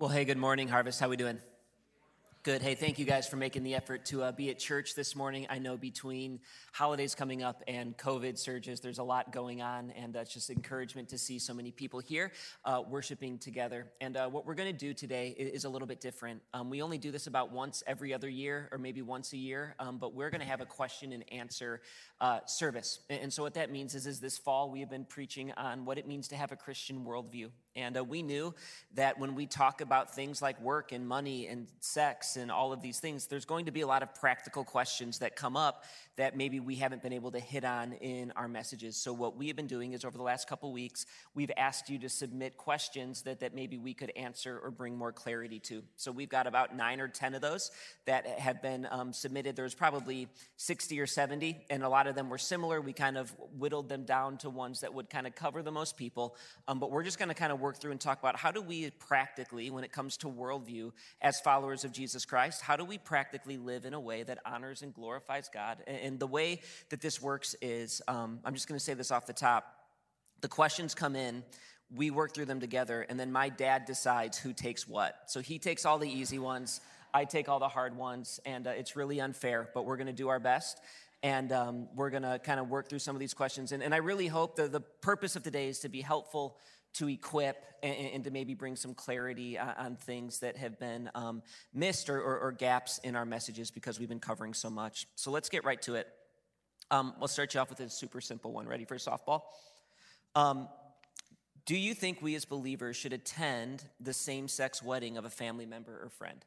Well, hey, good morning, Harvest. How we doing? Good. Hey, thank you guys for making the effort to uh, be at church this morning. I know between holidays coming up and COVID surges, there's a lot going on, and uh, just encouragement to see so many people here uh, worshiping together. And uh, what we're going to do today is a little bit different. Um, we only do this about once every other year, or maybe once a year, um, but we're going to have a question and answer uh, service. And so what that means is, is this fall we have been preaching on what it means to have a Christian worldview. And uh, we knew that when we talk about things like work and money and sex and all of these things, there's going to be a lot of practical questions that come up that maybe we haven't been able to hit on in our messages. So, what we have been doing is over the last couple weeks, we've asked you to submit questions that, that maybe we could answer or bring more clarity to. So, we've got about nine or 10 of those that have been um, submitted. There's probably 60 or 70, and a lot of them were similar. We kind of whittled them down to ones that would kind of cover the most people. Um, but we're just going to kind of work through and talk about how do we practically, when it comes to worldview, as followers of Jesus Christ, how do we practically live in a way that honors and glorifies God? And the way that this works is um, I'm just going to say this off the top. The questions come in, we work through them together, and then my dad decides who takes what. So he takes all the easy ones, I take all the hard ones, and uh, it's really unfair, but we're going to do our best and um, we're going to kind of work through some of these questions. And, and, I really hope that the purpose of today is to be helpful to equip and, and, to maybe bring some clarity on, on things that have been um, missed or, or, or, gaps in our messages because we've been covering so much. So let's get right to it. Um, we'll start you off with a super simple one. Ready for softball? Um, do you think we as believers should attend the same sex wedding of a family member or friend?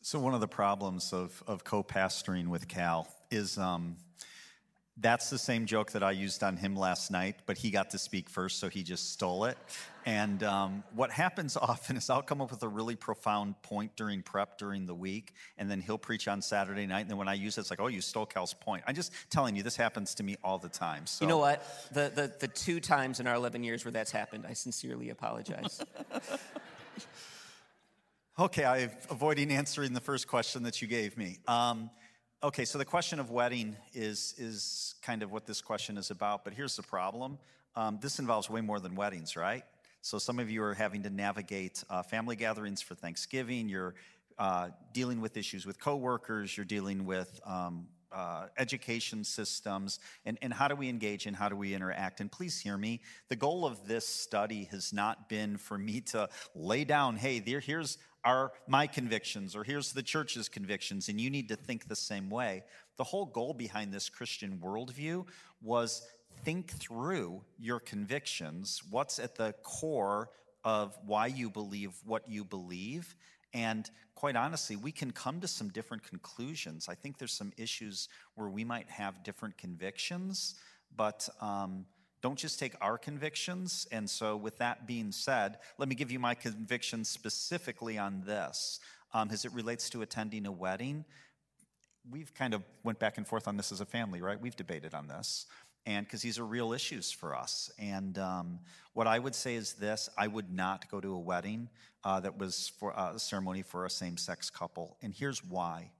So, one of the problems of, of co pastoring with Cal is um, that's the same joke that I used on him last night, but he got to speak first, so he just stole it. And um, what happens often is I'll come up with a really profound point during prep during the week, and then he'll preach on Saturday night. And then when I use it, it's like, oh, you stole Cal's point. I'm just telling you, this happens to me all the time. So. You know what? The, the, the two times in our 11 years where that's happened, I sincerely apologize. okay, I'm avoiding answering the first question that you gave me. Um, Okay, so the question of wedding is, is kind of what this question is about, but here's the problem. Um, this involves way more than weddings, right? So some of you are having to navigate uh, family gatherings for Thanksgiving. You're uh, dealing with issues with coworkers. You're dealing with um, uh, education systems and, and how do we engage and how do we interact and please hear me the goal of this study has not been for me to lay down hey there, here's are my convictions or here's the church's convictions and you need to think the same way. The whole goal behind this Christian worldview was think through your convictions, what's at the core of why you believe what you believe. And quite honestly, we can come to some different conclusions. I think there's some issues where we might have different convictions, but um, don't just take our convictions. And so, with that being said, let me give you my convictions specifically on this. Um, as it relates to attending a wedding, we've kind of went back and forth on this as a family, right? We've debated on this, and because these are real issues for us. And um, what I would say is this: I would not go to a wedding uh, that was for uh, a ceremony for a same-sex couple, and here's why.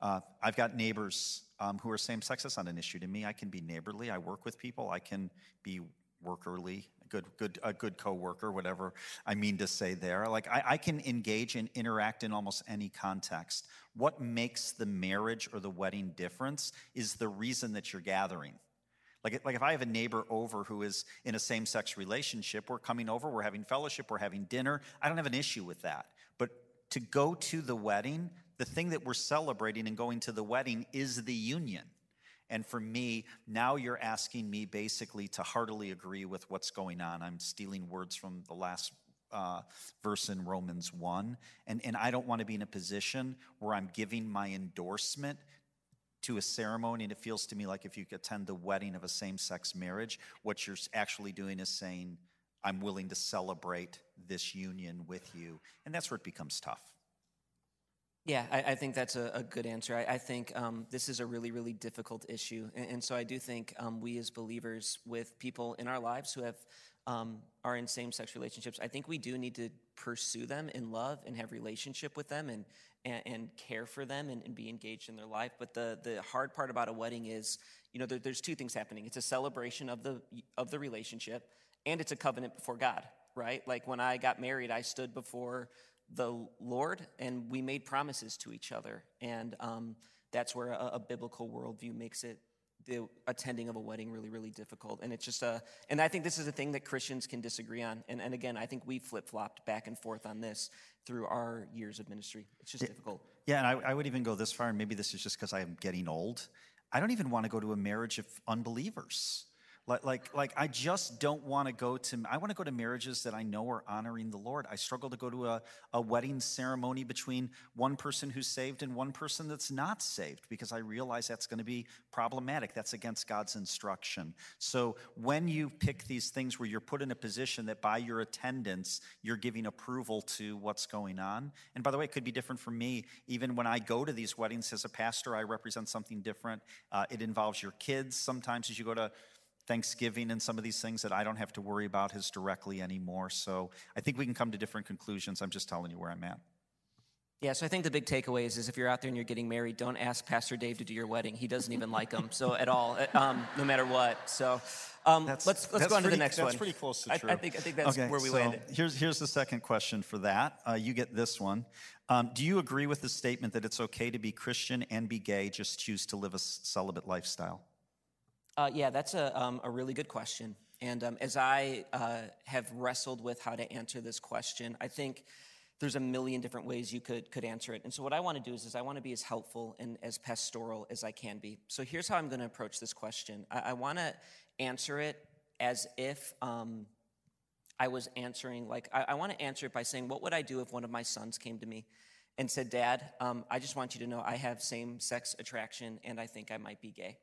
Uh, I've got neighbors um, who are same sex. That's not an issue to me. I can be neighborly. I work with people. I can be workerly, good, good, a good coworker, whatever I mean to say there. Like I, I can engage and interact in almost any context. What makes the marriage or the wedding difference is the reason that you're gathering. Like, like if I have a neighbor over who is in a same sex relationship, we're coming over, we're having fellowship, we're having dinner. I don't have an issue with that. But to go to the wedding, the thing that we're celebrating and going to the wedding is the union. And for me, now you're asking me basically to heartily agree with what's going on. I'm stealing words from the last uh, verse in Romans 1. And, and I don't want to be in a position where I'm giving my endorsement to a ceremony. And it feels to me like if you attend the wedding of a same sex marriage, what you're actually doing is saying, I'm willing to celebrate this union with you. And that's where it becomes tough. Yeah, I, I, think that's a, a good answer. I, I think um, this is a really, really difficult issue. And, and so I do think um, we as believers, with people in our lives who have um, are in same sex relationships, I think we do need to pursue them in love and have relationship with them and, and, and care for them and, and, be engaged in their life. But the, the hard part about a wedding is, you know, there, there's two things happening. It's a celebration of the, of the relationship and it's a covenant before God right? Like when I got married, I stood before the Lord and we made promises to each other. And um, that's where a, a biblical worldview makes it the attending of a wedding really, really difficult. And it's just a, and I think this is a thing that Christians can disagree on. And, and again, I think we flip flopped back and forth on this through our years of ministry. It's just difficult. Yeah, and I, I would even go this far, and maybe this is just because I am getting old. I don't even want to go to a marriage of unbelievers. Like, like, like I just don't want to go to, I want to go to marriages that I know are honoring the Lord. I struggle to go to a, a wedding ceremony between one person who's saved and one person that's not saved because I realize that's going to be problematic. That's against God's instruction. So when you pick these things where you're put in a position that by your attendance, you're giving approval to what's going on. And by the way, it could be different for me. Even when I go to these weddings as a pastor, I represent something different. Uh, it involves your kids. Sometimes as you go to Thanksgiving and some of these things that I don't have to worry about as directly anymore. So I think we can come to different conclusions. I'm just telling you where I'm at. Yeah, so I think the big takeaway is, is if you're out there and you're getting married, don't ask Pastor Dave to do your wedding. He doesn't even like them, so at all, um, no matter what. So um, let's let's go on pretty, to the next that's one. That's pretty close to true. I, I, think I think that's okay, where we so landed. Here's here's the second question for that. Uh, you get this one. Um, do you agree with the statement that it's okay to be Christian and be gay? Just choose to live a celibate lifestyle. Uh, yeah, that's a, um, a really good question. And um, as I uh, have wrestled with how to answer this question, I think there's a million different ways you could, could answer it. And so, what I want to do is, is I want to be as helpful and as pastoral as I can be. So, here's how I'm going to approach this question I, I want to answer it as if um, I was answering, like, I, I want to answer it by saying, What would I do if one of my sons came to me and said, Dad, um, I just want you to know I have same sex attraction and I think I might be gay?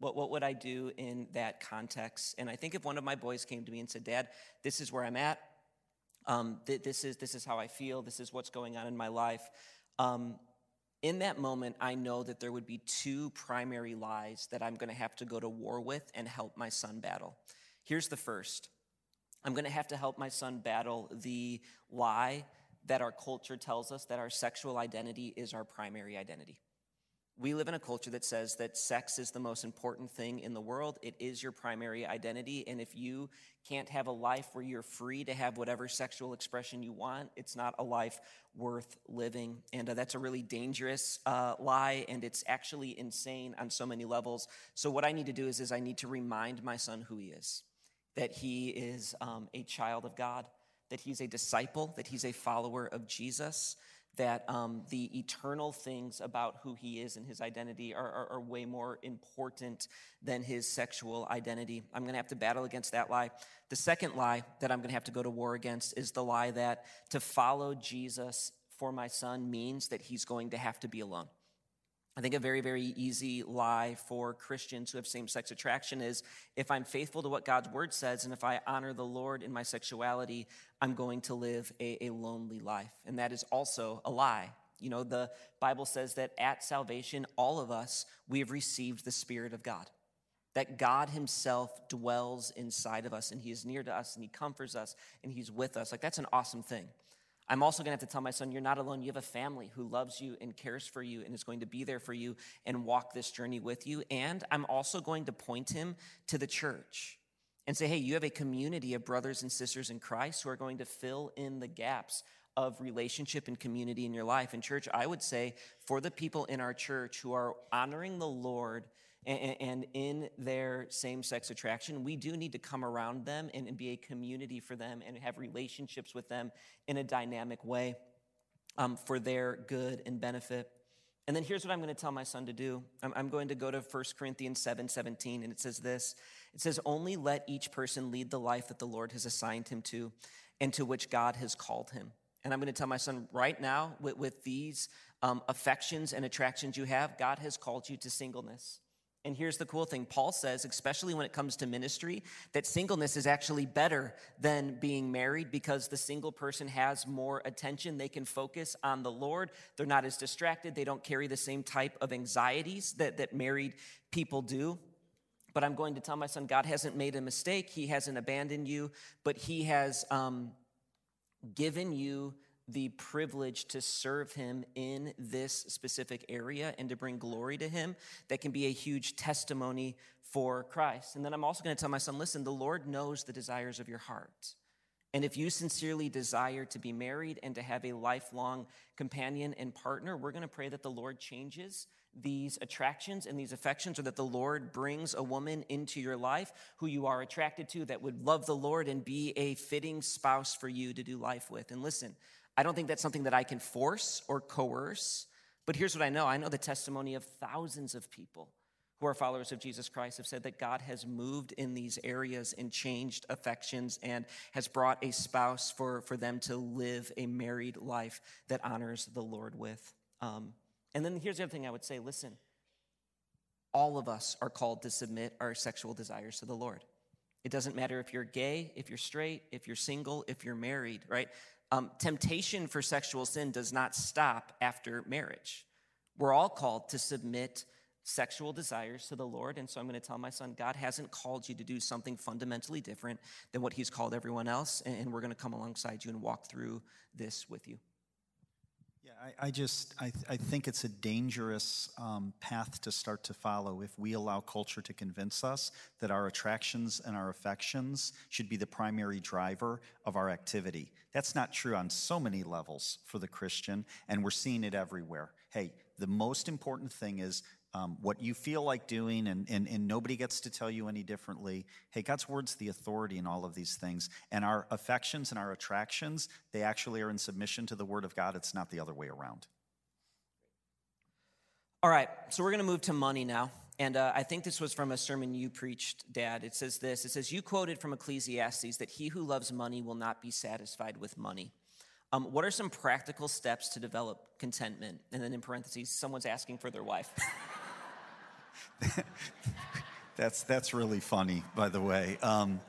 What, what would I do in that context? And I think if one of my boys came to me and said, Dad, this is where I'm at, um, th- this, is, this is how I feel, this is what's going on in my life. Um, in that moment, I know that there would be two primary lies that I'm going to have to go to war with and help my son battle. Here's the first I'm going to have to help my son battle the lie that our culture tells us that our sexual identity is our primary identity. We live in a culture that says that sex is the most important thing in the world. It is your primary identity. And if you can't have a life where you're free to have whatever sexual expression you want, it's not a life worth living. And uh, that's a really dangerous uh, lie, and it's actually insane on so many levels. So, what I need to do is, is I need to remind my son who he is that he is um, a child of God, that he's a disciple, that he's a follower of Jesus that um, the eternal things about who he is and his identity are, are, are way more important than his sexual identity. I'm going to have to battle against that lie. The second lie that I'm going to have to go to war against is the lie that to follow Jesus for my son means that he's going to have to be alone. I think a very, very easy lie for Christians who have same sex attraction is if I'm faithful to what God's word says and if I honor the Lord in my sexuality, I'm going to live a, a lonely life. And that is also a lie. You know, the Bible says that at salvation, all of us, we have received the Spirit of God. That God Himself dwells inside of us and He is near to us and He comforts us and He's with us. Like, that's an awesome thing. I'm also going to have to tell my son, you're not alone. You have a family who loves you and cares for you and is going to be there for you and walk this journey with you. And I'm also going to point him to the church and say, hey, you have a community of brothers and sisters in Christ who are going to fill in the gaps of relationship and community in your life. In church, I would say for the people in our church who are honoring the Lord and, in their same sex attraction, we do need to come around them and, be a community for them and have relationships with them in a dynamic way um, for their good and benefit. And then here's what I'm going to tell my son to do. I'm, going to go to 1 Corinthians 7 17, and it says this It says, Only let each person lead the life that the Lord has assigned him to and to which God has called him. And I'm going to tell my son right now, with, with these um, affections and attractions you have, God has called you to singleness. And here's the cool thing Paul says, especially when it comes to ministry, that singleness is actually better than being married because the single person has more attention. They can focus on the Lord. They're not as distracted. They don't carry the same type of anxieties that, that married people do. But I'm going to tell my son, God hasn't made a mistake. He hasn't abandoned you, but He has um, given you the privilege to serve him in this specific area and to bring glory to him that can be a huge testimony for Christ. And then I'm also going to tell my son listen, the Lord knows the desires of your heart. And if you sincerely desire to be married and to have a lifelong companion and partner, we're going to pray that the Lord changes these attractions and these affections, or that the Lord brings a woman into your life who you are attracted to that would love the Lord and be a fitting spouse for you to do life with. And listen, I don't think that's something that I can force or coerce, but here's what I know I know the testimony of thousands of people who are followers of Jesus Christ have said that God has moved in these areas and changed affections and has brought a spouse for, for them to live a married life that honors the Lord with. Um, and then here's the other thing I would say listen, all of us are called to submit our sexual desires to the Lord. It doesn't matter if you're gay, if you're straight, if you're single, if you're married, right? Um, temptation for sexual sin does not stop after marriage. We're all called to submit sexual desires to the Lord. And so I'm going to tell my son, God hasn't called you to do something fundamentally different than what he's called everyone else. And we're going to come alongside you and walk through this with you. Yeah, I, I just I, I think it's a dangerous um, path to start to follow if we allow culture to convince us that our attractions and our affections should be the primary driver of our activity. That's not true on so many levels for the Christian, and we're seeing it everywhere. Hey, the most important thing is um, what you feel like doing, and, and, and nobody gets to tell you any differently. Hey, God's word's the authority in all of these things. And our affections and our attractions, they actually are in submission to the word of God. It's not the other way around. All right, so we're going to move to money now. And uh, I think this was from a sermon you preached, Dad. It says this It says, You quoted from Ecclesiastes that he who loves money will not be satisfied with money. Um, what are some practical steps to develop contentment? And then in parentheses, someone's asking for their wife. that's, that's really funny, by the way. Um,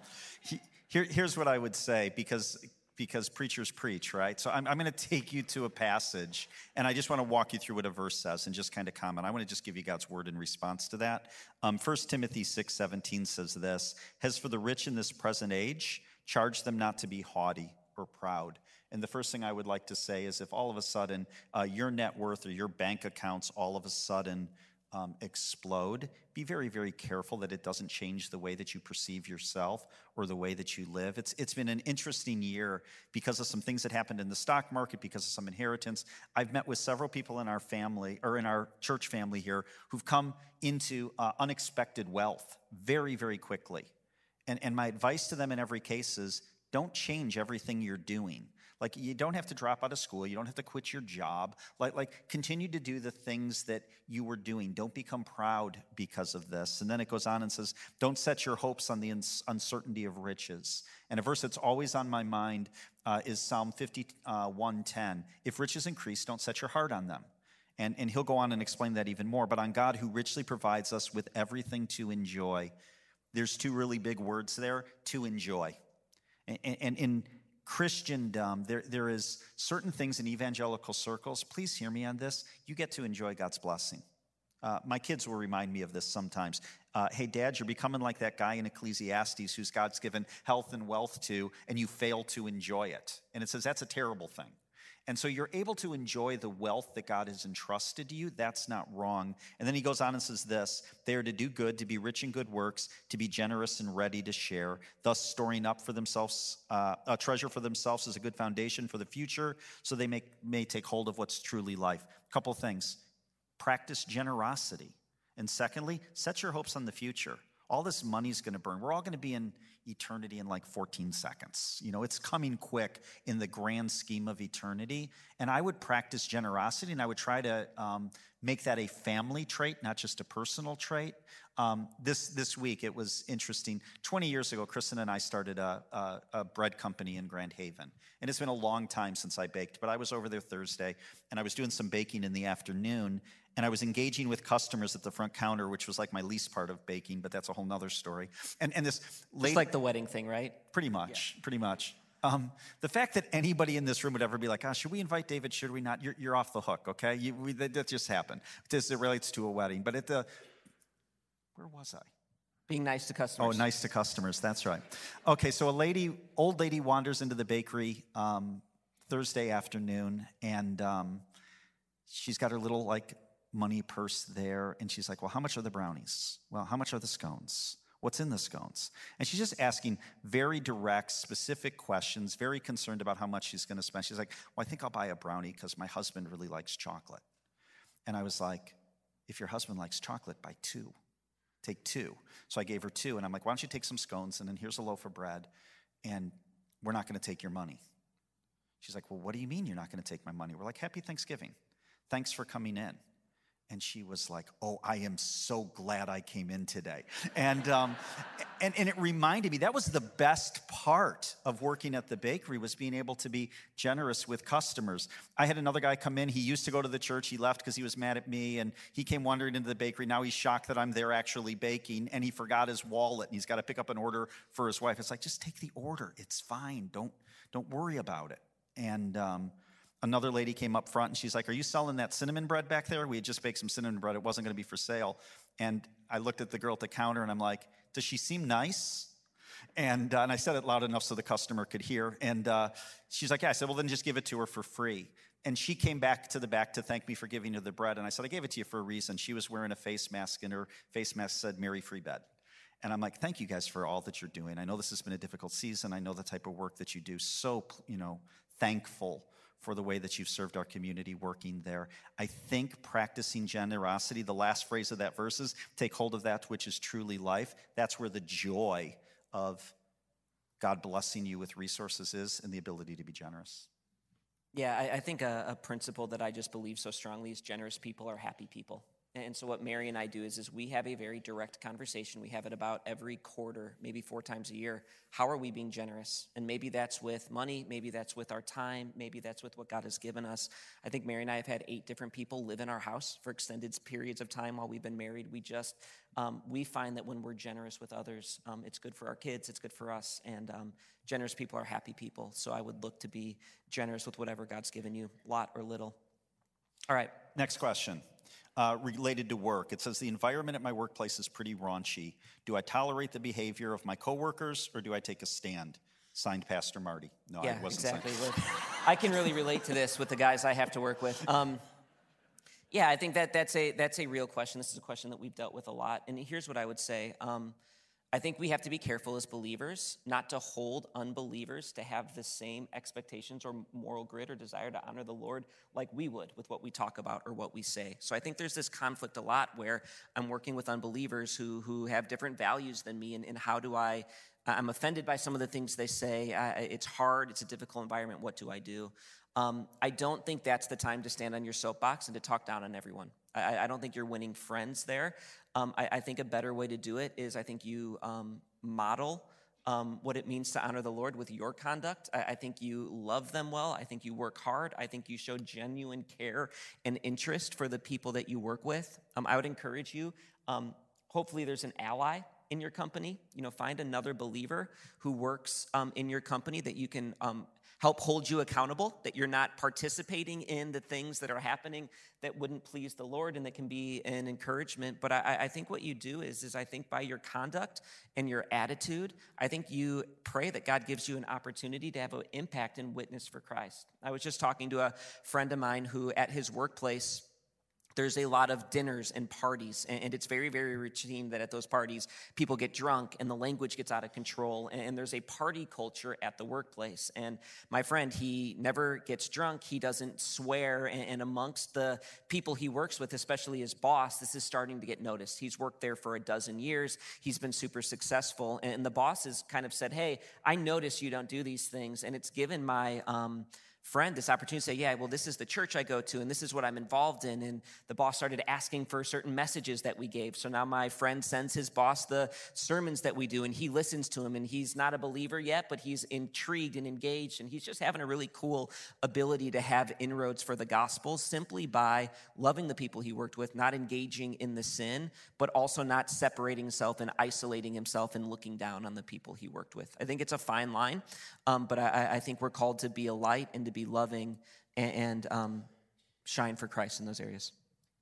he, here, here's what I would say because, because preachers preach, right? So I'm, I'm going to take you to a passage, and I just want to walk you through what a verse says and just kind of comment. I want to just give you God's word in response to that. Um, 1 Timothy 6 17 says this As for the rich in this present age, charge them not to be haughty or proud. And the first thing I would like to say is if all of a sudden uh, your net worth or your bank accounts all of a sudden um, explode, be very, very careful that it doesn't change the way that you perceive yourself or the way that you live. It's, it's been an interesting year because of some things that happened in the stock market, because of some inheritance. I've met with several people in our family or in our church family here who've come into uh, unexpected wealth very, very quickly. And, and my advice to them in every case is don't change everything you're doing. Like you don't have to drop out of school, you don't have to quit your job. Like like continue to do the things that you were doing. Don't become proud because of this. And then it goes on and says, "Don't set your hopes on the uncertainty of riches." And a verse that's always on my mind uh, is Psalm 51:10. Uh, if riches increase, don't set your heart on them. And, and he'll go on and explain that even more. But on God, who richly provides us with everything to enjoy. There's two really big words there to enjoy. And, and in Christendom, there, there is certain things in evangelical circles. Please hear me on this. You get to enjoy God's blessing. Uh, my kids will remind me of this sometimes. Uh, hey, Dad, you're becoming like that guy in Ecclesiastes who's God's given health and wealth to, and you fail to enjoy it. And it says that's a terrible thing. And so you're able to enjoy the wealth that God has entrusted to you. That's not wrong. And then he goes on and says this they are to do good, to be rich in good works, to be generous and ready to share, thus storing up for themselves uh, a treasure for themselves as a good foundation for the future, so they may, may take hold of what's truly life. A couple things practice generosity. And secondly, set your hopes on the future all this money's going to burn. We're all going to be in eternity in like 14 seconds. You know, it's coming quick in the grand scheme of eternity. And I would practice generosity and I would try to um, make that a family trait, not just a personal trait. Um, this, this week, it was interesting. 20 years ago, Kristen and I started a, a, a bread company in Grand Haven. And it's been a long time since I baked, but I was over there Thursday and I was doing some baking in the afternoon and I was engaging with customers at the front counter, which was like my least part of baking, but that's a whole nother story. And, and this lady, Just like the wedding thing, right? Pretty much, yeah. pretty much. Um, the fact that anybody in this room would ever be like, oh, should we invite David? Should we not? You're, you're off the hook, okay? You, we, that, that, just happened. This it relates to a wedding. But at the, where was I? Being nice to customers. Oh, nice to customers. That's right. Okay, so a lady, old lady, wanders into the bakery um, Thursday afternoon, and um, she's got her little like money purse there. And she's like, Well, how much are the brownies? Well, how much are the scones? What's in the scones? And she's just asking very direct, specific questions, very concerned about how much she's going to spend. She's like, Well, I think I'll buy a brownie because my husband really likes chocolate. And I was like, If your husband likes chocolate, buy two. Take two. So I gave her two, and I'm like, Why don't you take some scones, and then here's a loaf of bread, and we're not going to take your money. She's like, Well, what do you mean you're not going to take my money? We're like, Happy Thanksgiving. Thanks for coming in. And she was like, Oh, I am so glad I came in today. And, um, and, and it reminded me that was the best part of working at the bakery was being able to be generous with customers. I had another guy come in. He used to go to the church. He left because he was mad at me. And he came wandering into the bakery. Now he's shocked that I'm there actually baking. And he forgot his wallet and he's got to pick up an order for his wife. It's like, just take the order. It's fine. Don't, don't worry about it. And, um, another lady came up front and she's like, Are you selling that cinnamon bread back there? We had just baked some cinnamon bread. It wasn't going to be for sale. And I looked at the girl at the counter and I'm like, Does she seem nice? And, uh, and I said it loud enough so the customer could hear. And uh, she's like, Yeah. I said, Well, then just give it to her for free. And she came back to the back to thank me for giving her the bread. And I said, I gave it to you for a reason. She was wearing a face mask, and her face mask said, Mary Free Bed. And I'm like, thank you guys for all that you're doing. I know this has been a difficult season. I know the type of work that you do. So, you know, thankful for the way that you've served our community working there. I think practicing generosity, the last phrase of that verse is take hold of that which is truly life. That's where the joy of God blessing you with resources is and the ability to be generous. Yeah, I, I think a, a principle that I just believe so strongly is generous people are happy people. And so what Mary and I do is, is we have a very direct conversation. We have it about every quarter, maybe four times a year. How are we being generous? And maybe that's with money, maybe that's with our time, maybe that's with what God has given us. I think Mary and I have had eight different people live in our house for extended periods of time while we've been married. We just um, we find that when we're generous with others, um, it's good for our kids, it's good for us, and um, generous people are happy people. So I would look to be generous with whatever God's given you, lot or little. All right. Next question uh, related to work. It says the environment at my workplace is pretty raunchy. Do I tolerate the behavior of my coworkers or do I take a stand? Signed, Pastor Marty. No, yeah, I wasn't exactly. I can really relate to this with the guys I have to work with. Um, yeah, I think that that's a that's a real question. This is a question that we've dealt with a lot. And here's what I would say. Um, I think we have to be careful as believers not to hold unbelievers to have the same expectations or moral grit or desire to honor the Lord like we would with what we talk about or what we say. So I think there's this conflict a lot where I'm working with unbelievers who, who have different values than me, and, and how do I? I'm offended by some of the things they say. I, it's hard, it's a difficult environment. What do I do? Um, I don't think that's the time to stand on your soapbox and to talk down on everyone. I, I don't think you're winning friends there. Um, I, I, think a better way to do it is I think you um, model um, what it means to honor the Lord with your conduct. I, I, think you love them well. I think you work hard. I think you show genuine care and interest for the people that you work with. Um, I would encourage you. Um, hopefully, there's an ally in your company. You know, find another believer who works um, in your company that you can help hold you accountable, that you're not participating in the things that are happening that wouldn't please the Lord and that can be an encouragement. But I, I, think what you do is, is I think by your conduct and your attitude, I think you pray that God gives you an opportunity to have an impact and witness for Christ. I was just talking to a friend of mine who at his workplace, there's a lot of dinners and parties, and it's very, very routine that at those parties people get drunk and the language gets out of control, and there's a party culture at the workplace. And my friend, he never gets drunk, he doesn't swear, and amongst the people he works with, especially his boss, this is starting to get noticed. He's worked there for a dozen years, he's been super successful, and the boss has kind of said, Hey, I notice you don't do these things, and it's given my, um, friend this opportunity to say, Yeah, well, this is the church I go to, and this is what I'm involved in. And the boss started asking for certain messages that we gave. So now my friend sends his boss the sermons that we do, and he listens to them. And he's not a believer yet, but he's intrigued and engaged. And he's just having a really cool ability to have inroads for the gospel simply by loving the people he worked with, not engaging in the sin, but also not separating himself and isolating himself and looking down on the people he worked with. I think it's a fine line, um, but I, I think we're called to be a light and to to be loving and, and um, shine for Christ in those areas.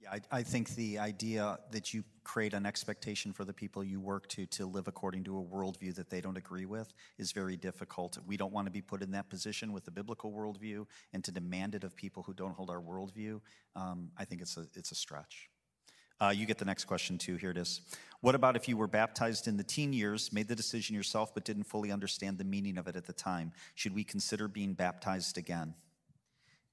Yeah, I, I, think the idea that you create an expectation for the people you work to to live according to a worldview that they don't agree with is very difficult. We don't want to be put in that position with the biblical worldview and to demand it of people who don't hold our worldview. Um, I think it's a, it's a stretch. Uh, you get the next question too. Here it is. What about if you were baptized in the teen years, made the decision yourself, but didn't fully understand the meaning of it at the time? Should we consider being baptized again?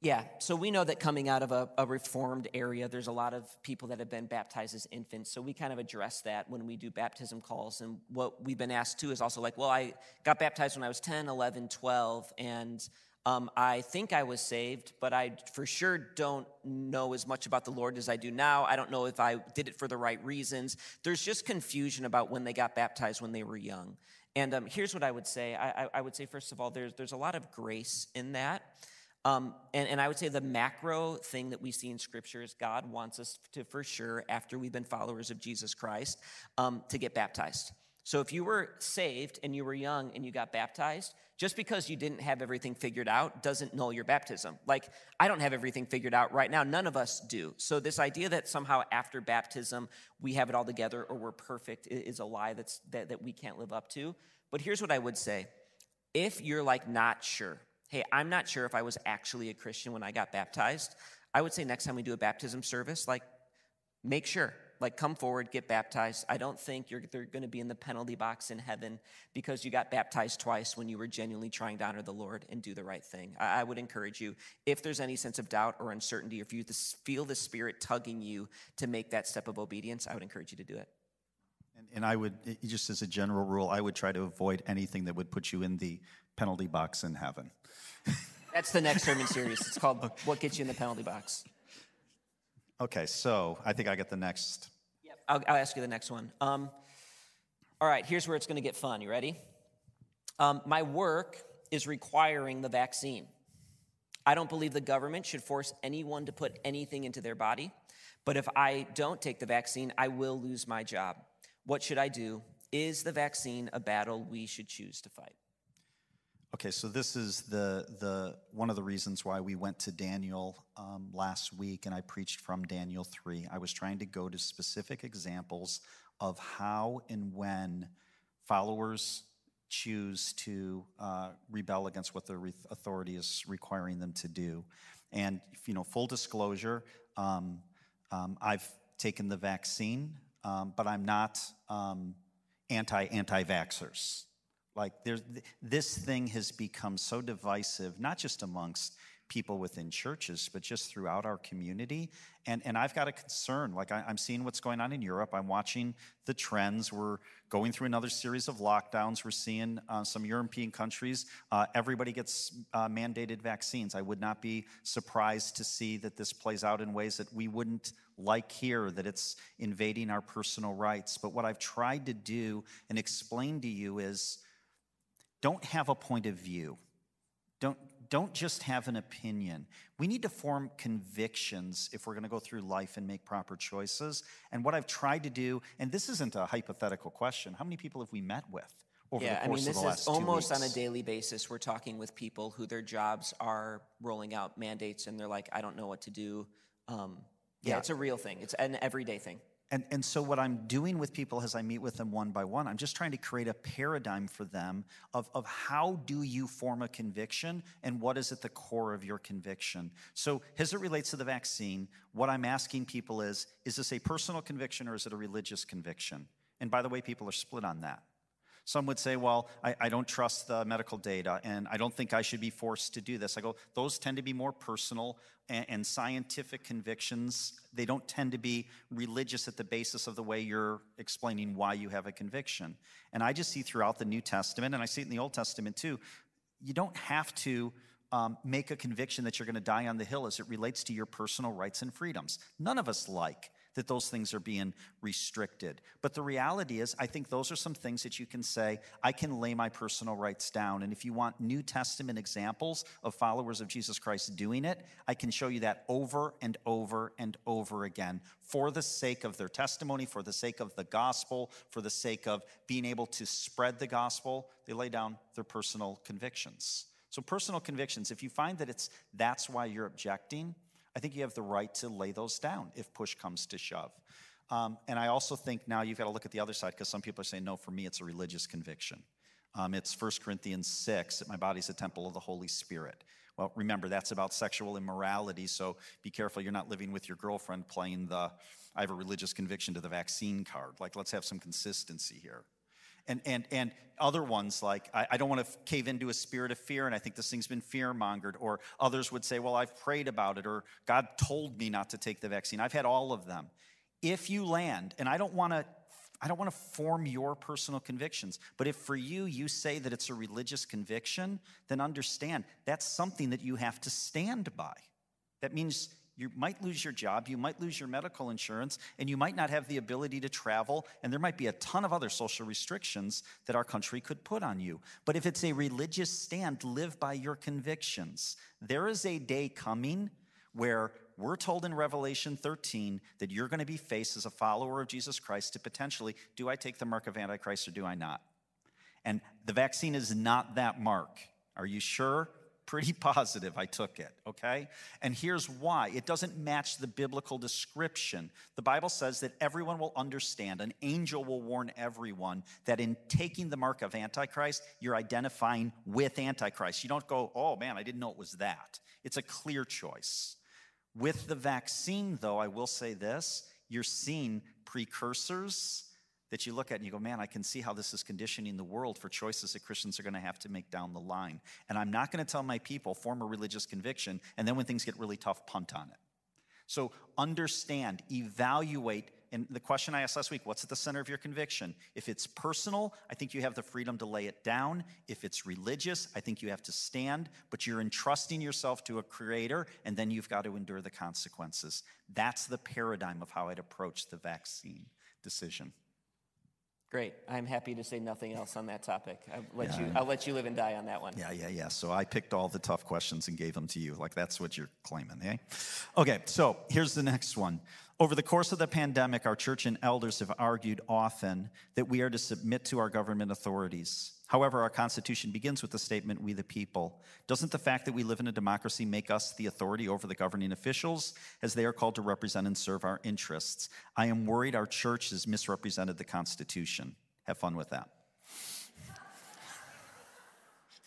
Yeah, so we know that coming out of a, a, reformed area, there's a lot of people that have been baptized as infants. So we kind of address that when we do baptism calls. And what we've been asked to is also like, well, I got baptized when I was 10, 11, 12, and um, I think I was saved, but I for sure don't know as much about the Lord as I do now. I don't know if I did it for the right reasons. There's just confusion about when they got baptized when they were young. And um, here's what I would say I, I would say, first of all, there's, there's a lot of grace in that. Um, and, and I would say the macro thing that we see in Scripture is God wants us to, for sure, after we've been followers of Jesus Christ, um, to get baptized. So if you were saved and you were young and you got baptized, just because you didn't have everything figured out doesn't null your baptism. Like, I don't have everything figured out right now. None of us do. So, this idea that somehow after baptism we have it all together or we're perfect is a lie that's, that, that we can't live up to. But here's what I would say if you're like not sure, hey, I'm not sure if I was actually a Christian when I got baptized, I would say next time we do a baptism service, like, make sure. Like, come forward, get baptized. I don't think you're they're going to be in the penalty box in heaven because you got baptized twice when you were genuinely trying to honor the Lord and do the right thing. I, I would encourage you, if there's any sense of doubt or uncertainty, or if you feel the Spirit tugging you to make that step of obedience, I would encourage you to do it. And, and I would, just as a general rule, I would try to avoid anything that would put you in the penalty box in heaven. That's the next sermon series. It's called What Gets You in the Penalty Box. Okay, so I think I get the next. Yep, I'll, I'll ask you the next one. Um, all right, here's where it's going to get fun. You ready? Um, my work is requiring the vaccine. I don't believe the government should force anyone to put anything into their body, but if I don't take the vaccine, I will lose my job. What should I do? Is the vaccine a battle we should choose to fight? Okay, so this is the, the one of the reasons why we went to Daniel um, last week and I preached from Daniel 3. I was trying to go to specific examples of how and when followers choose to uh, rebel against what the authority is requiring them to do. And, you know, full disclosure, um, um, I've taken the vaccine, um, but I'm not um, anti anti vaxxers. Like there's, this thing has become so divisive, not just amongst people within churches, but just throughout our community. And, and I've got a concern. Like I, am seeing what's going on in Europe. I'm watching the trends. We're going through another series of lockdowns. We're seeing uh, some European countries, uh, everybody gets uh, mandated vaccines. I would not be surprised to see that this plays out in ways that we wouldn't like here, that it's invading our personal rights. But what I've tried to do and explain to you is don't have a point of view. Don't, don't just have an opinion. We need to form convictions if we're going to go through life and make proper choices. And what I've tried to do, and this isn't a hypothetical question, how many people have we met with? Over yeah, I mean, this is almost on a daily basis. We're talking with people who their jobs are rolling out mandates, and they're like, "I don't know what to do." Um, yeah, yeah, it's a real thing. It's an everyday thing. And, and so, what I'm doing with people as I meet with them one by one, I'm just trying to create a paradigm for them of, of how do you form a conviction and what is at the core of your conviction. So, as it relates to the vaccine, what I'm asking people is is this a personal conviction or is it a religious conviction? And by the way, people are split on that. Some would say, well, I, I, don't trust the medical data and I don't think I should be forced to do this. I go, those tend to be more personal and, and scientific convictions. They don't tend to be religious at the basis of the way you're explaining why you have a conviction. And I just see throughout the New Testament, and I see it in the Old Testament too, you don't have to um, make a conviction that you're going to die on the hill as it relates to your personal rights and freedoms. None of us like that those things are being restricted. But the reality is, I think those are some things that you can say, I can lay my personal rights down. And if you want New Testament examples of followers of Jesus Christ doing it, I can show you that over and over and over again for the sake of their testimony, for the sake of the gospel, for the sake of being able to spread the gospel. They lay down their personal convictions. So personal convictions, if you find that it's that's why you're objecting, I think you have the right to lay those down if push comes to shove. Um, and I also think now you've got to look at the other side because some people are saying, no, for me, it's a religious conviction. Um, it's 1 Corinthians 6 that my body's a temple of the Holy Spirit. Well, remember, that's about sexual immorality, so be careful you're not living with your girlfriend playing the I have a religious conviction to the vaccine card. Like, let's have some consistency here. And, and, and other ones like, I, I don't want to cave into a spirit of fear, and I think this thing's been fear mongered. Or others would say, well, I've prayed about it, or God told me not to take the vaccine. I've had all of them. If you land, and I don't want to I don't want to form your personal convictions. But if for you, you say that it's a religious conviction, then understand that's something that you have to stand by. That means you might lose your job, you might lose your medical insurance, and you might not have the ability to travel, and there might be a ton of other social restrictions that our country could put on you. But if it's a religious stand, live by your convictions. There is a day coming where we're told in Revelation 13 that you're going to be faced as a follower of Jesus Christ to potentially, do I take the mark of Antichrist or do I not? And the vaccine is not that mark. Are you sure? Pretty positive I took it, okay? And here's why it doesn't match the biblical description. The Bible says that everyone will understand, an angel will warn everyone that in taking the mark of Antichrist, you're identifying with Antichrist. You don't go, oh man, I didn't know it was that. It's a clear choice. With the vaccine, though, I will say this you're seeing precursors that you look at and you go, man, I can see how this is conditioning the world for choices that Christians are going to have to make down the line. And I'm not going to tell my people, form a religious conviction, and then when things get really tough, punt on it. So understand, evaluate, and the question I asked last week what's at the center of your conviction? If it's personal, I think you have the freedom to lay it down. If it's religious, I think you have to stand, but you're entrusting yourself to a creator, and then you've got to endure the consequences. That's the paradigm of how I'd approach the vaccine decision. Great. I'm happy to say nothing else on that topic. I'll let, yeah, you, I'll let you live and die on that one. Yeah, yeah, yeah. So I picked all the tough questions and gave them to you. Like that's what you're claiming, eh? Okay, so here's the next one. Over the course of the pandemic, our church and elders have argued often that we are to submit to our government authorities. However, our Constitution begins with the statement, we the people. Doesn't the fact that we live in a democracy make us the authority over the governing officials as they are called to represent and serve our interests? I am worried our church has misrepresented the Constitution. Have fun with that.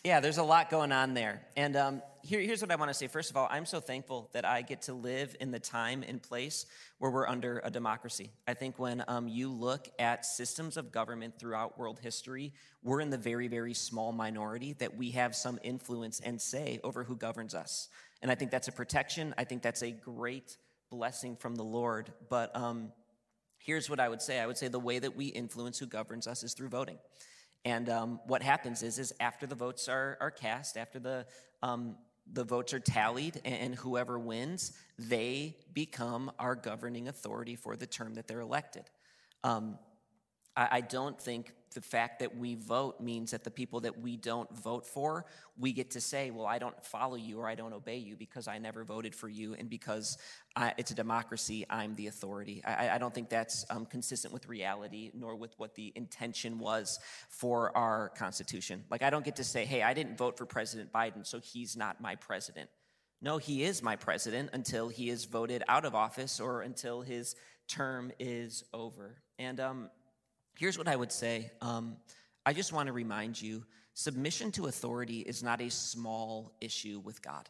Yeah, there's a lot going on there. And um, here, here's what I want to say. First of all, I'm so thankful that I get to live in the time and place where we're under a democracy. I think when um, you look at systems of government throughout world history, we're in the very, very small minority that we have some influence and say over who governs us. And I think that's a protection. I think that's a great blessing from the Lord. But um, here's what I would say I would say the way that we influence who governs us is through voting. And um, what happens is, is after the votes are, are cast, after the, um, the votes are tallied, and, whoever wins, they become our governing authority for the term that they're elected. Um, I, I don't think the fact that we vote means that the people that we don't vote for, we get to say, well, I don't follow you or I don't obey you because I never voted for you and because I, it's a democracy, I'm the authority. I, I don't think that's um, consistent with reality nor with what the intention was for our Constitution. Like, I don't get to say, hey, I didn't vote for President Biden, so he's not my president. No, he is my president until he is voted out of office or until his term is over. And um, Here's what I would say um, I just want to remind you submission to authority is not a small issue with God.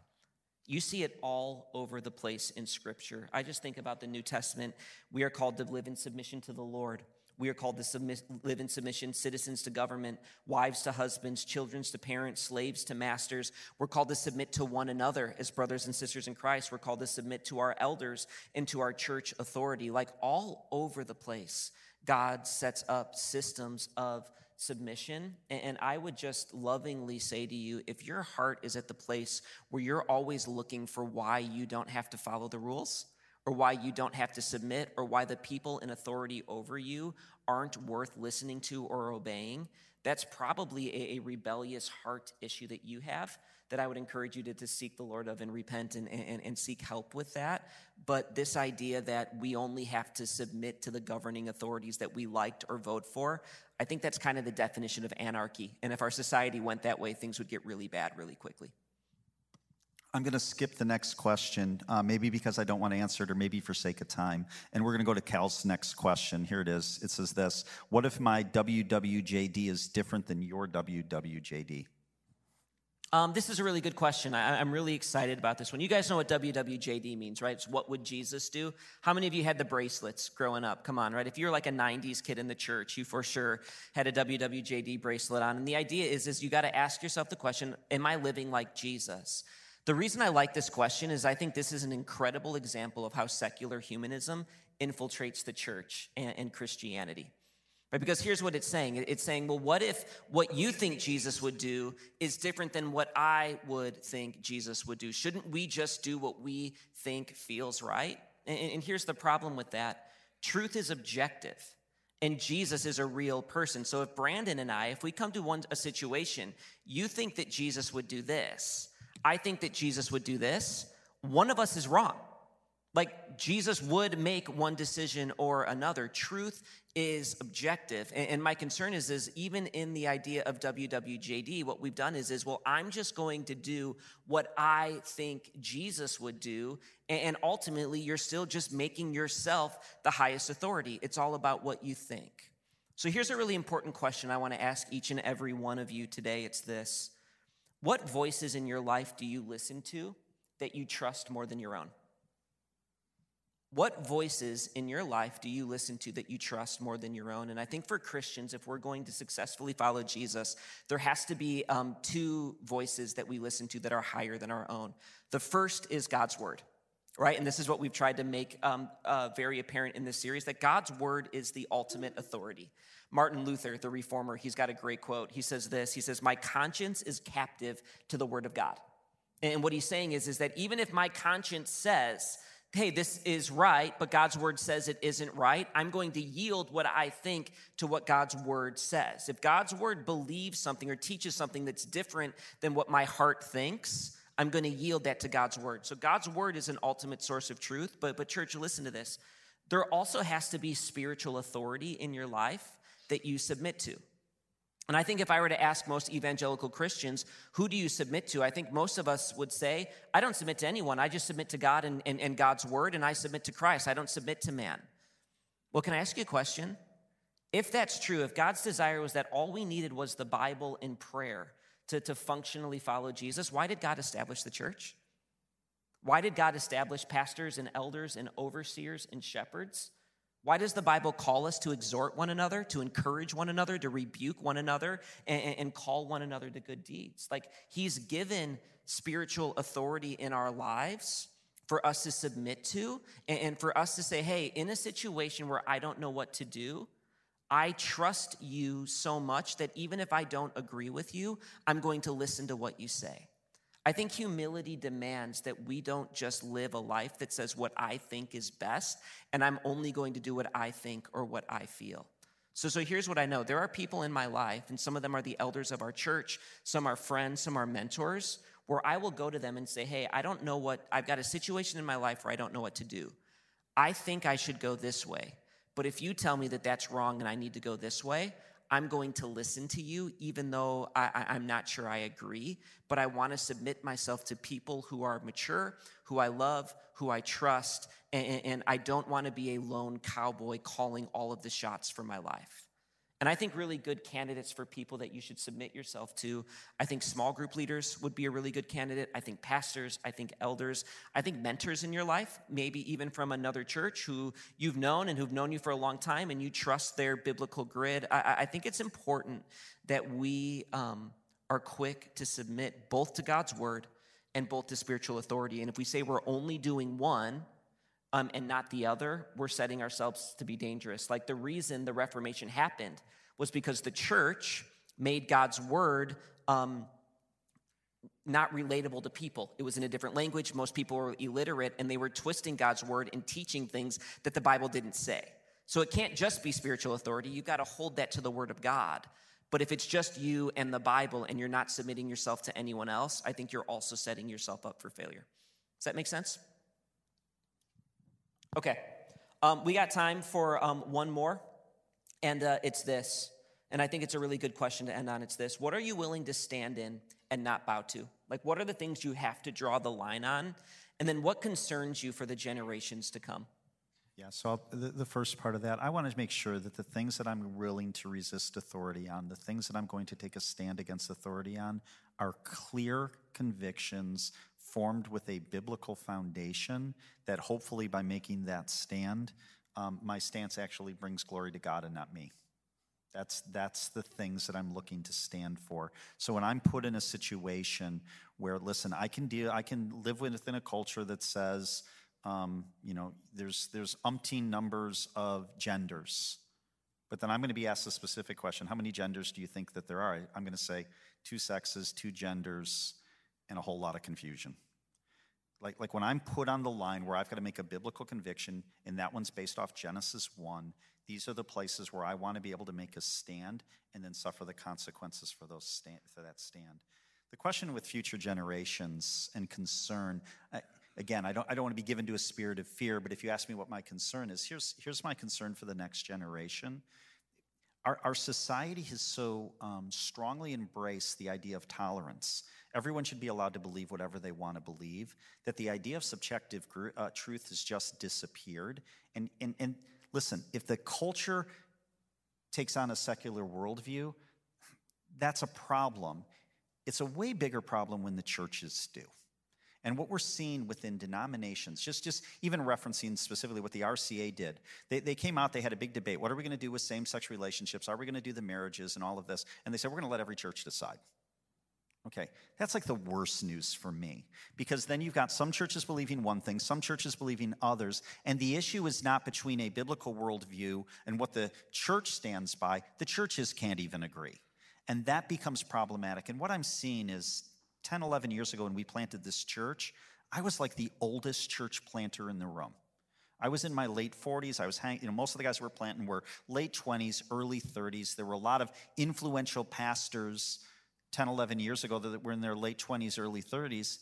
You see it all over the place in Scripture. I just think about the New Testament. We are called to live in submission to the Lord. We are called to submit, live in submission, citizens to government, wives to husbands, children to parents, slaves to masters. We're called to submit to one another as brothers and sisters in Christ. We're called to submit to our elders and to our church authority, like all over the place. God sets up systems of submission. And I would just lovingly say to you if your heart is at the place where you're always looking for why you don't have to follow the rules, or why you don't have to submit, or why the people in authority over you aren't worth listening to or obeying, that's probably a, a rebellious heart issue that you have that I would encourage you to, to seek the Lord of and repent and, and, and seek help with that. But this idea that we only have to submit to the governing authorities that we liked or vote for, I think that's kind of the definition of anarchy. And if our society went that way, things would get really bad really quickly. I'm going to skip the next question, uh, maybe because I don't want to answer it, or maybe for sake of time. And we're going to go to Cal's next question. Here it is. It says this What if my WWJD is different than your WWJD? Um, this is a really good question. I, am really excited about this one. You guys know what WWJD means, right? It's what would Jesus do? How many of you had the bracelets growing up? Come on, right? If you're like a 90s kid in the church, you for sure had a WWJD bracelet on. And the idea is, is you got to ask yourself the question, am I living like Jesus? The reason I like this question is I think this is an incredible example of how secular humanism infiltrates the church and, and Christianity. Right? Because here's what it's saying it's saying, well, what if what you think Jesus would do is different than what I would think Jesus would do? Shouldn't we just do what we think feels right? And, and here's the problem with that truth is objective. And Jesus is a real person. So if Brandon and I, if we come to one a situation, you think that Jesus would do this, I think that Jesus would do this, one of us is wrong. Like Jesus would make one decision or another. Truth is objective. And, my concern is, is even in the idea of WWJD, what we've done is, is well, I'm just going to do what I think Jesus would do. And ultimately, you're still just making yourself the highest authority. It's all about what you think. So here's a really important question I want to ask each and every one of you today. It's this What voices in your life do you listen to that you trust more than your own? What voices in your life do you listen to that you trust more than your own? And I think for Christians, if we're going to successfully follow Jesus, there has to be um, two voices that we listen to that are higher than our own. The first is God's word, right? And this is what we've tried to make um, uh, very apparent in this series that God's word is the ultimate authority. Martin Luther, the reformer, he's got a great quote. He says this He says, My conscience is captive to the word of God. And what he's saying is, is that even if my conscience says, hey, this is right, but God's word says it isn't right, I'm going to yield what I think to what God's word says. If God's word believes something or teaches something that's different than what my heart thinks, I'm going to yield that to God's word. So God's word is an ultimate source of truth, but but church, listen to this. There also has to be spiritual authority in your life that you submit to. And I think if I were to ask most evangelical Christians, who do you submit to? I think most of us would say, I don't submit to anyone. I just submit to God and, and, and, God's word, and I submit to Christ. I don't submit to man. Well, can I ask you a question? If that's true, if God's desire was that all we needed was the Bible and prayer to, to functionally follow Jesus, why did God establish the church? Why did God establish pastors and elders and overseers and shepherds? Why does the Bible call us to exhort one another, to encourage one another, to rebuke one another, and, and, call one another to good deeds? Like, He's given spiritual authority in our lives for us to submit to, and, and for us to say, hey, in a situation where I don't know what to do, I trust you so much that even if I don't agree with you, I'm going to listen to what you say. I think humility demands that we don't just live a life that says what I think is best, and I'm only going to do what I think or what I feel. So, so here's what I know there are people in my life, and some of them are the elders of our church, some are friends, some are mentors, where I will go to them and say, Hey, I don't know what, I've got a situation in my life where I don't know what to do. I think I should go this way. But if you tell me that that's wrong and I need to go this way, I'm going to listen to you, even though I, am not sure I agree. But I want to submit myself to people who are mature, who I love, who I trust, and, and I don't want to be a lone cowboy calling all of the shots for my life. And I think really good candidates for people that you should submit yourself to. I think small group leaders would be a really good candidate. I think pastors, I think elders, I think mentors in your life, maybe even from another church who you've known and who've known you for a long time and you trust their biblical grid. I, I think it's important that we um, are quick to submit both to God's word and both to spiritual authority. And if we say we're only doing one, um, and not the other, we're setting ourselves to be dangerous. Like the reason the Reformation happened was because the church made God's word um, not relatable to people. It was in a different language. Most people were illiterate, and they were twisting God's word and teaching things that the Bible didn't say. So it can't just be spiritual authority. You've got to hold that to the word of God. But if it's just you and the Bible and you're not submitting yourself to anyone else, I think you're also setting yourself up for failure. Does that make sense? Okay, um, we got time for um, one more, and uh, it's this. And I think it's a really good question to end on. It's this What are you willing to stand in and not bow to? Like, what are the things you have to draw the line on? And then what concerns you for the generations to come? Yeah, so I'll, the, the first part of that, I want to make sure that the things that I'm willing to resist authority on, the things that I'm going to take a stand against authority on, are clear convictions formed with a biblical foundation that hopefully by making that stand, um, my stance actually brings glory to God and not me. That's, that's the things that I'm looking to stand for. So when I'm put in a situation where, listen, I can deal, I can live within a culture that says, um, you know, there's, there's umpteen numbers of genders. But then I'm going to be asked a specific question How many genders do you think that there are? I'm going to say two sexes, two genders, and a whole lot of confusion. Like, like when I'm put on the line where I've got to make a biblical conviction, and that one's based off Genesis 1, these are the places where I want to be able to make a stand and then suffer the consequences for, those stand, for that stand. The question with future generations and concern, again, I don't, I don't want to be given to a spirit of fear, but if you ask me what my concern is, here's, here's my concern for the next generation. Our, our society has so um, strongly embraced the idea of tolerance. Everyone should be allowed to believe whatever they want to believe, that the idea of subjective uh, truth has just disappeared. And, and, and Listen, if the culture takes on a secular worldview, that's a problem. It's a way bigger problem when the churches do. And what we're seeing within denominations, just, just even referencing specifically what the RCA did, they, they came out, they had a big debate. What are we going to do with same sex relationships? Are we going to do the marriages and all of this? And they said, we're going to let every church decide. Okay, that's like the worst news for me because then you've got some churches believing one thing, some churches believing others, and the issue is not between a biblical worldview and what the church stands by. The churches can't even agree. And that becomes problematic. And what I'm seeing is 10, 11 years ago when we planted this church, I was like the oldest church planter in the room. I was in my late 40s. I was hanging, you know, most of the guys who were planting were late 20s, early 30s. There were a lot of influential pastors 10, 11 years ago that were in their late 20s, early 30s.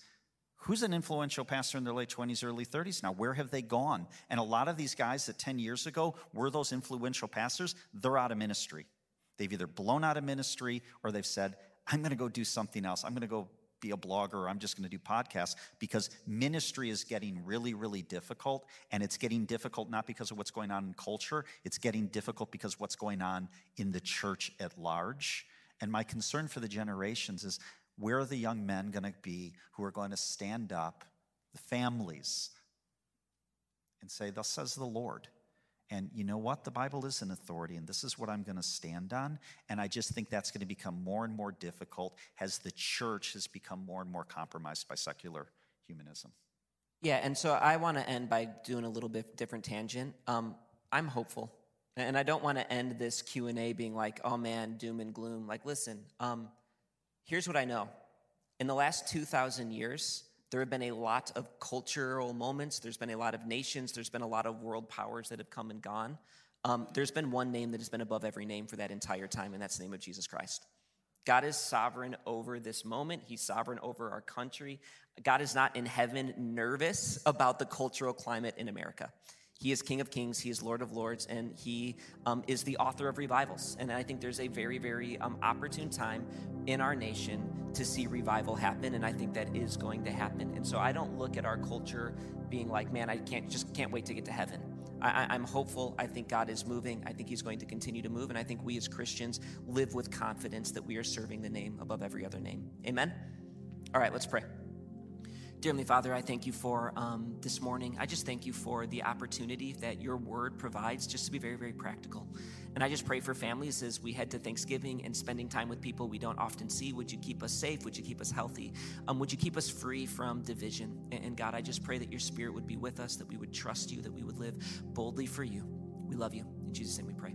Who's an influential pastor in their late 20s, early 30s now? Where have they gone? And a lot of these guys that 10 years ago were those influential pastors, they're out of ministry. They've either blown out of ministry or they've said, I'm going to go do something else. I'm going to go be a blogger I'm just going to do podcasts because ministry is getting really, really difficult. And it's getting difficult not because of what's going on in culture, it's getting difficult because what's going on in the church at large. And my concern for the generations is where are the young men going to be who are going to stand up, the families, and say, Thus says the Lord. And you know what? The Bible is an authority, and this is what I'm going to stand on. And I just think that's going to become more and more difficult as the church has become more and more compromised by secular humanism. Yeah, and so I want to end by doing a little bit different tangent. Um, I'm hopeful. And I don't want to end this Q&A being like, oh man, doom and gloom. Like, listen, um, here's what I know. In the last 2,000 years, there have been a lot of cultural moments. There's been a lot of nations. There's been a lot of world powers that have come and gone. Um, there's been one name that has been above every name for that entire time, and that's the name of Jesus Christ. God is sovereign over this moment. He's sovereign over our country. God is not in heaven nervous about the cultural climate in America. He is King of Kings, He is Lord of Lords, and He um, is the author of revivals. And I think there's a very, very um, opportune time in our nation to see revival happen, and I think that is going to happen. And so I don't look at our culture being like, man, I can't just can't wait to get to heaven. I, am hopeful. I think God is moving. I think He's going to continue to move. And I think we as Christians live with confidence that we are serving the name above every other name. Amen? All right, let's pray. Dear Heavenly Father, I thank you for um, this morning. I just thank you for the opportunity that your word provides just to be very, very practical. And I just pray for families as we head to Thanksgiving and spending time with people we don't often see. Would you keep us safe? Would you keep us healthy? Um, would you keep us free from division? And, and God, I just pray that your spirit would be with us, that we would trust you, that we would live boldly for you. We love you. In Jesus' name we pray.